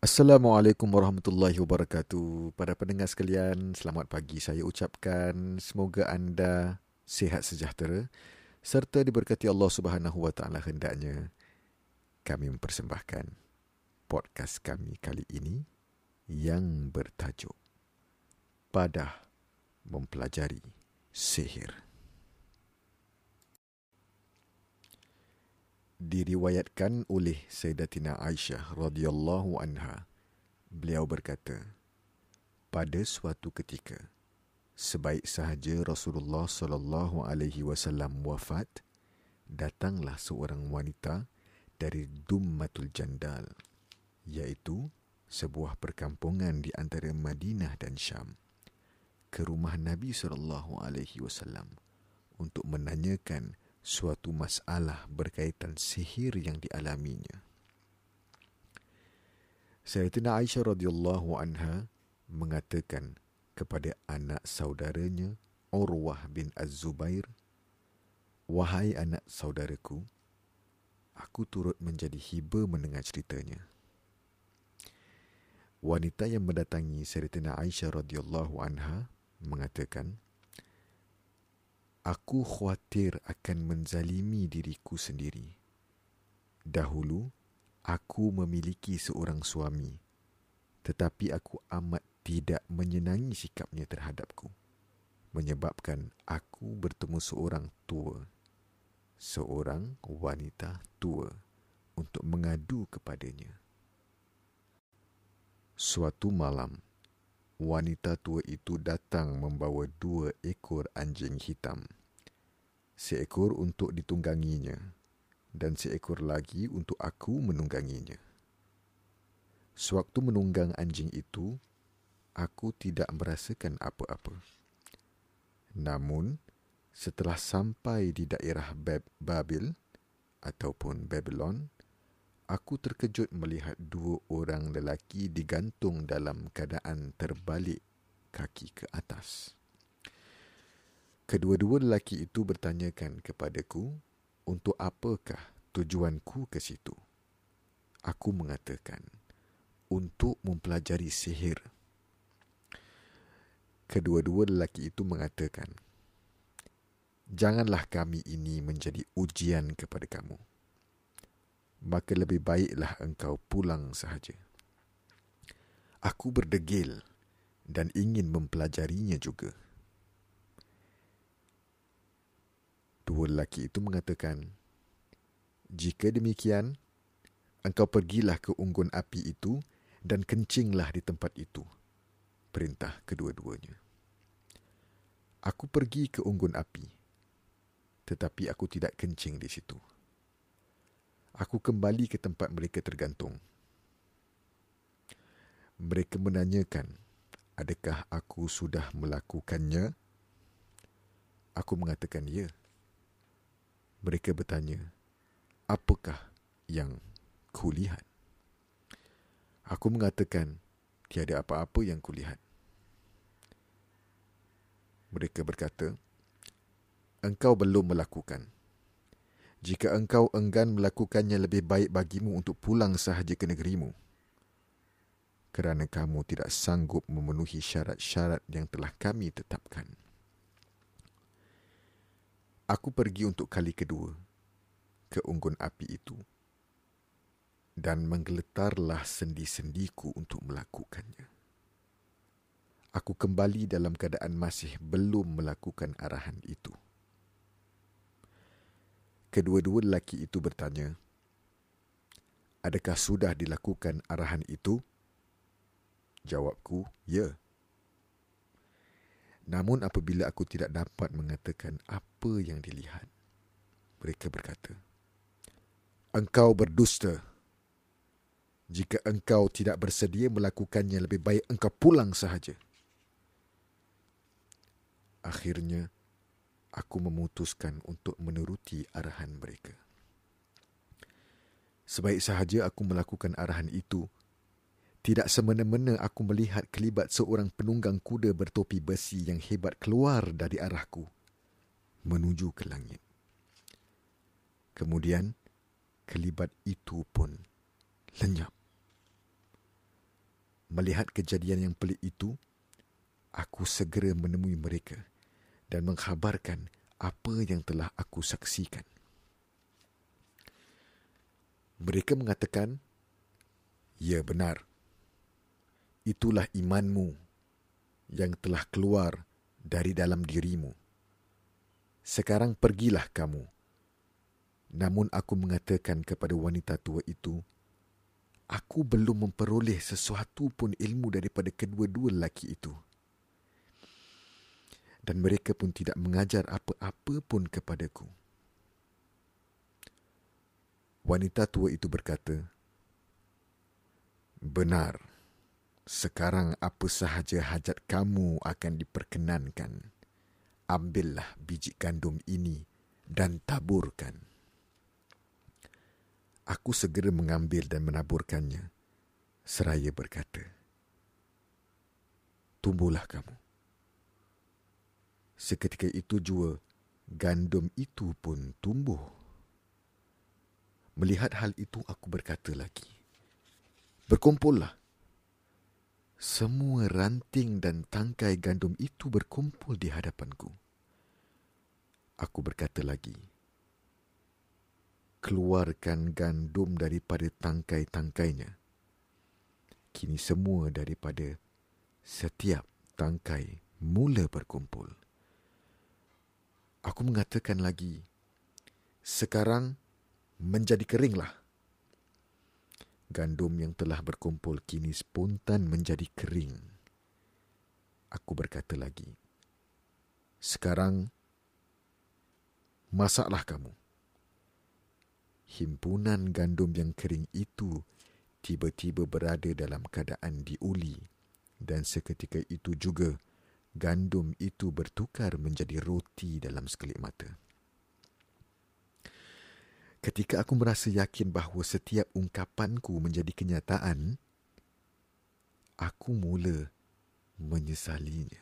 Assalamualaikum warahmatullahi wabarakatuh. Para pendengar sekalian, selamat pagi. Saya ucapkan semoga anda sihat sejahtera serta diberkati Allah Subhanahu wa taala hendaknya. Kami mempersembahkan podcast kami kali ini yang bertajuk Padah Mempelajari Sihir. Diriwayatkan oleh Sayyidatina Aisyah radhiyallahu anha. Beliau berkata, pada suatu ketika, sebaik sahaja Rasulullah sallallahu alaihi wasallam wafat, datanglah seorang wanita dari Dummatul Jandal, iaitu sebuah perkampungan di antara Madinah dan Syam, ke rumah Nabi sallallahu alaihi wasallam untuk menanyakan suatu masalah berkaitan sihir yang dialaminya. Sayyidina Aisyah radhiyallahu anha mengatakan kepada anak saudaranya Urwah bin Az-Zubair, "Wahai anak saudaraku, aku turut menjadi hiba mendengar ceritanya." Wanita yang mendatangi Sayyidina Aisyah radhiyallahu anha mengatakan, aku khawatir akan menzalimi diriku sendiri. Dahulu, aku memiliki seorang suami, tetapi aku amat tidak menyenangi sikapnya terhadapku, menyebabkan aku bertemu seorang tua, seorang wanita tua untuk mengadu kepadanya. Suatu malam, wanita tua itu datang membawa dua ekor anjing hitam. Seekor untuk ditungganginya dan seekor lagi untuk aku menungganginya. Sewaktu menunggang anjing itu, aku tidak merasakan apa-apa. Namun, setelah sampai di daerah Babil ataupun Babylon, aku terkejut melihat dua orang lelaki digantung dalam keadaan terbalik kaki ke atas. Kedua-dua lelaki itu bertanyakan kepadaku untuk apakah tujuanku ke situ. Aku mengatakan, untuk mempelajari sihir. Kedua-dua lelaki itu mengatakan, janganlah kami ini menjadi ujian kepada kamu maka lebih baiklah engkau pulang sahaja. Aku berdegil dan ingin mempelajarinya juga. Dua lelaki itu mengatakan, jika demikian, engkau pergilah ke unggun api itu dan kencinglah di tempat itu. Perintah kedua-duanya. Aku pergi ke unggun api, tetapi aku tidak kencing di situ aku kembali ke tempat mereka tergantung. Mereka menanyakan, adakah aku sudah melakukannya? Aku mengatakan ya. Mereka bertanya, apakah yang kulihat? Aku mengatakan, tiada apa-apa yang kulihat. Mereka berkata, engkau belum melakukan. Jika engkau enggan melakukannya lebih baik bagimu untuk pulang sahaja ke negerimu. Kerana kamu tidak sanggup memenuhi syarat-syarat yang telah kami tetapkan. Aku pergi untuk kali kedua ke unggun api itu dan menggeletarlah sendi-sendiku untuk melakukannya. Aku kembali dalam keadaan masih belum melakukan arahan itu. Kedua-dua lelaki itu bertanya, Adakah sudah dilakukan arahan itu? Jawabku, ya. Namun apabila aku tidak dapat mengatakan apa yang dilihat, mereka berkata, Engkau berdusta. Jika engkau tidak bersedia melakukannya, lebih baik engkau pulang sahaja. Akhirnya, aku memutuskan untuk menuruti arahan mereka. Sebaik sahaja aku melakukan arahan itu, tidak semena-mena aku melihat kelibat seorang penunggang kuda bertopi besi yang hebat keluar dari arahku menuju ke langit. Kemudian, kelibat itu pun lenyap. Melihat kejadian yang pelik itu, aku segera menemui mereka dan mengkhabarkan apa yang telah aku saksikan. Mereka mengatakan, "Ya benar. Itulah imanmu yang telah keluar dari dalam dirimu. Sekarang pergilah kamu." Namun aku mengatakan kepada wanita tua itu, "Aku belum memperoleh sesuatu pun ilmu daripada kedua-dua lelaki itu." Dan mereka pun tidak mengajar apa-apa pun kepadaku. Wanita tua itu berkata, Benar, sekarang apa sahaja hajat kamu akan diperkenankan. Ambillah biji gandum ini dan taburkan. Aku segera mengambil dan menaburkannya, seraya berkata, Tumbuhlah kamu. Seketika itu jua, gandum itu pun tumbuh. Melihat hal itu, aku berkata lagi, Berkumpullah. Semua ranting dan tangkai gandum itu berkumpul di hadapanku. Aku berkata lagi, Keluarkan gandum daripada tangkai-tangkainya. Kini semua daripada setiap tangkai mula berkumpul. Aku mengatakan lagi, sekarang menjadi keringlah. Gandum yang telah berkumpul kini spontan menjadi kering. Aku berkata lagi, sekarang masaklah kamu. Himpunan gandum yang kering itu tiba-tiba berada dalam keadaan diuli dan seketika itu juga gandum itu bertukar menjadi roti dalam sekelip mata. Ketika aku merasa yakin bahawa setiap ungkapanku menjadi kenyataan, aku mula menyesalinya.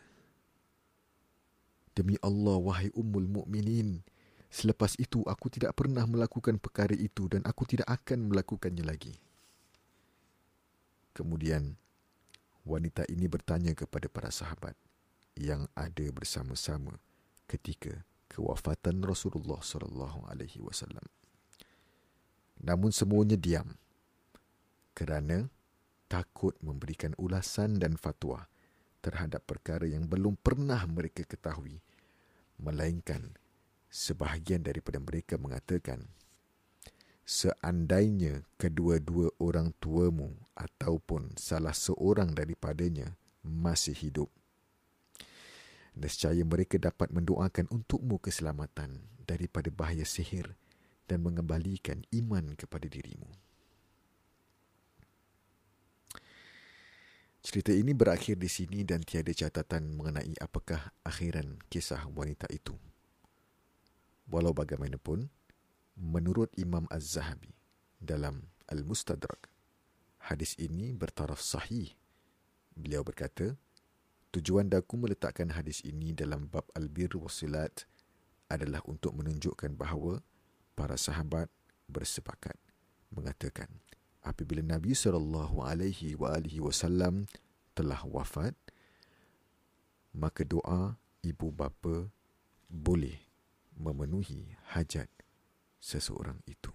Demi Allah, wahai Ummul Mukminin, selepas itu aku tidak pernah melakukan perkara itu dan aku tidak akan melakukannya lagi. Kemudian, wanita ini bertanya kepada para sahabat yang ada bersama-sama ketika kewafatan Rasulullah sallallahu alaihi wasallam. Namun semuanya diam kerana takut memberikan ulasan dan fatwa terhadap perkara yang belum pernah mereka ketahui melainkan sebahagian daripada mereka mengatakan seandainya kedua-dua orang tuamu ataupun salah seorang daripadanya masih hidup nescaya mereka dapat mendoakan untukmu keselamatan daripada bahaya sihir dan mengembalikan iman kepada dirimu. Cerita ini berakhir di sini dan tiada catatan mengenai apakah akhiran kisah wanita itu. Walau bagaimanapun, menurut Imam Az-Zahabi dalam Al-Mustadrak, hadis ini bertaraf sahih. Beliau berkata, tujuan daku meletakkan hadis ini dalam bab Al-Bir Wasilat adalah untuk menunjukkan bahawa para sahabat bersepakat mengatakan apabila Nabi sallallahu alaihi wasallam telah wafat maka doa ibu bapa boleh memenuhi hajat seseorang itu.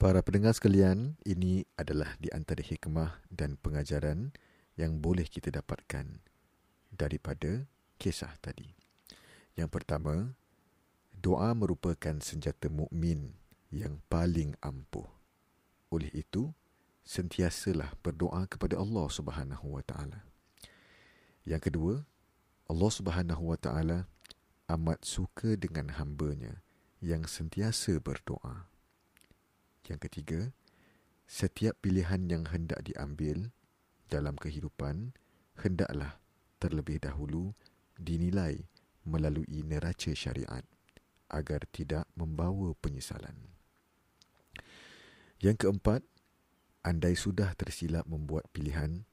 Para pendengar sekalian, ini adalah di antara hikmah dan pengajaran yang boleh kita dapatkan daripada kisah tadi. Yang pertama, doa merupakan senjata mukmin yang paling ampuh. Oleh itu, sentiasalah berdoa kepada Allah Subhanahu wa taala. Yang kedua, Allah Subhanahu wa taala amat suka dengan hamba-Nya yang sentiasa berdoa. Yang ketiga, setiap pilihan yang hendak diambil dalam kehidupan hendaklah terlebih dahulu dinilai melalui neraca syariat agar tidak membawa penyesalan. Yang keempat, andai sudah tersilap membuat pilihan,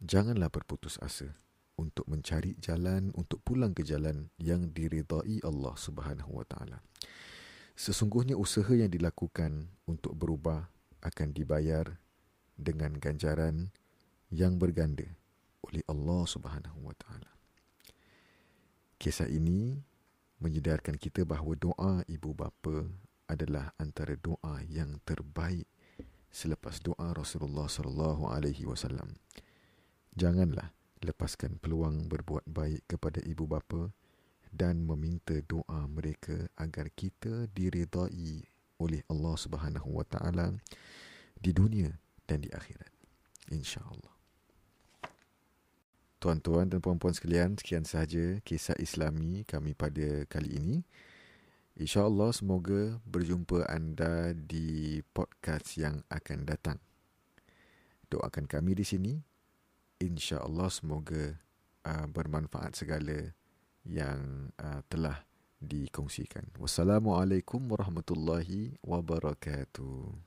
janganlah berputus asa untuk mencari jalan untuk pulang ke jalan yang diridai Allah Subhanahu wa taala. Sesungguhnya usaha yang dilakukan untuk berubah akan dibayar dengan ganjaran yang berganda oleh Allah Subhanahu wa taala. Kisah ini menyedarkan kita bahawa doa ibu bapa adalah antara doa yang terbaik selepas doa Rasulullah sallallahu alaihi wasallam. Janganlah lepaskan peluang berbuat baik kepada ibu bapa dan meminta doa mereka agar kita diridai oleh Allah Subhanahu wa taala di dunia dan di akhirat. Insya-Allah. Tuan-tuan dan puan-puan sekalian, sekian sahaja kisah Islami kami pada kali ini. InsyaAllah semoga berjumpa anda di podcast yang akan datang. Doakan kami di sini insya-Allah semoga uh, bermanfaat segala yang uh, telah dikongsikan. Wassalamualaikum warahmatullahi wabarakatuh.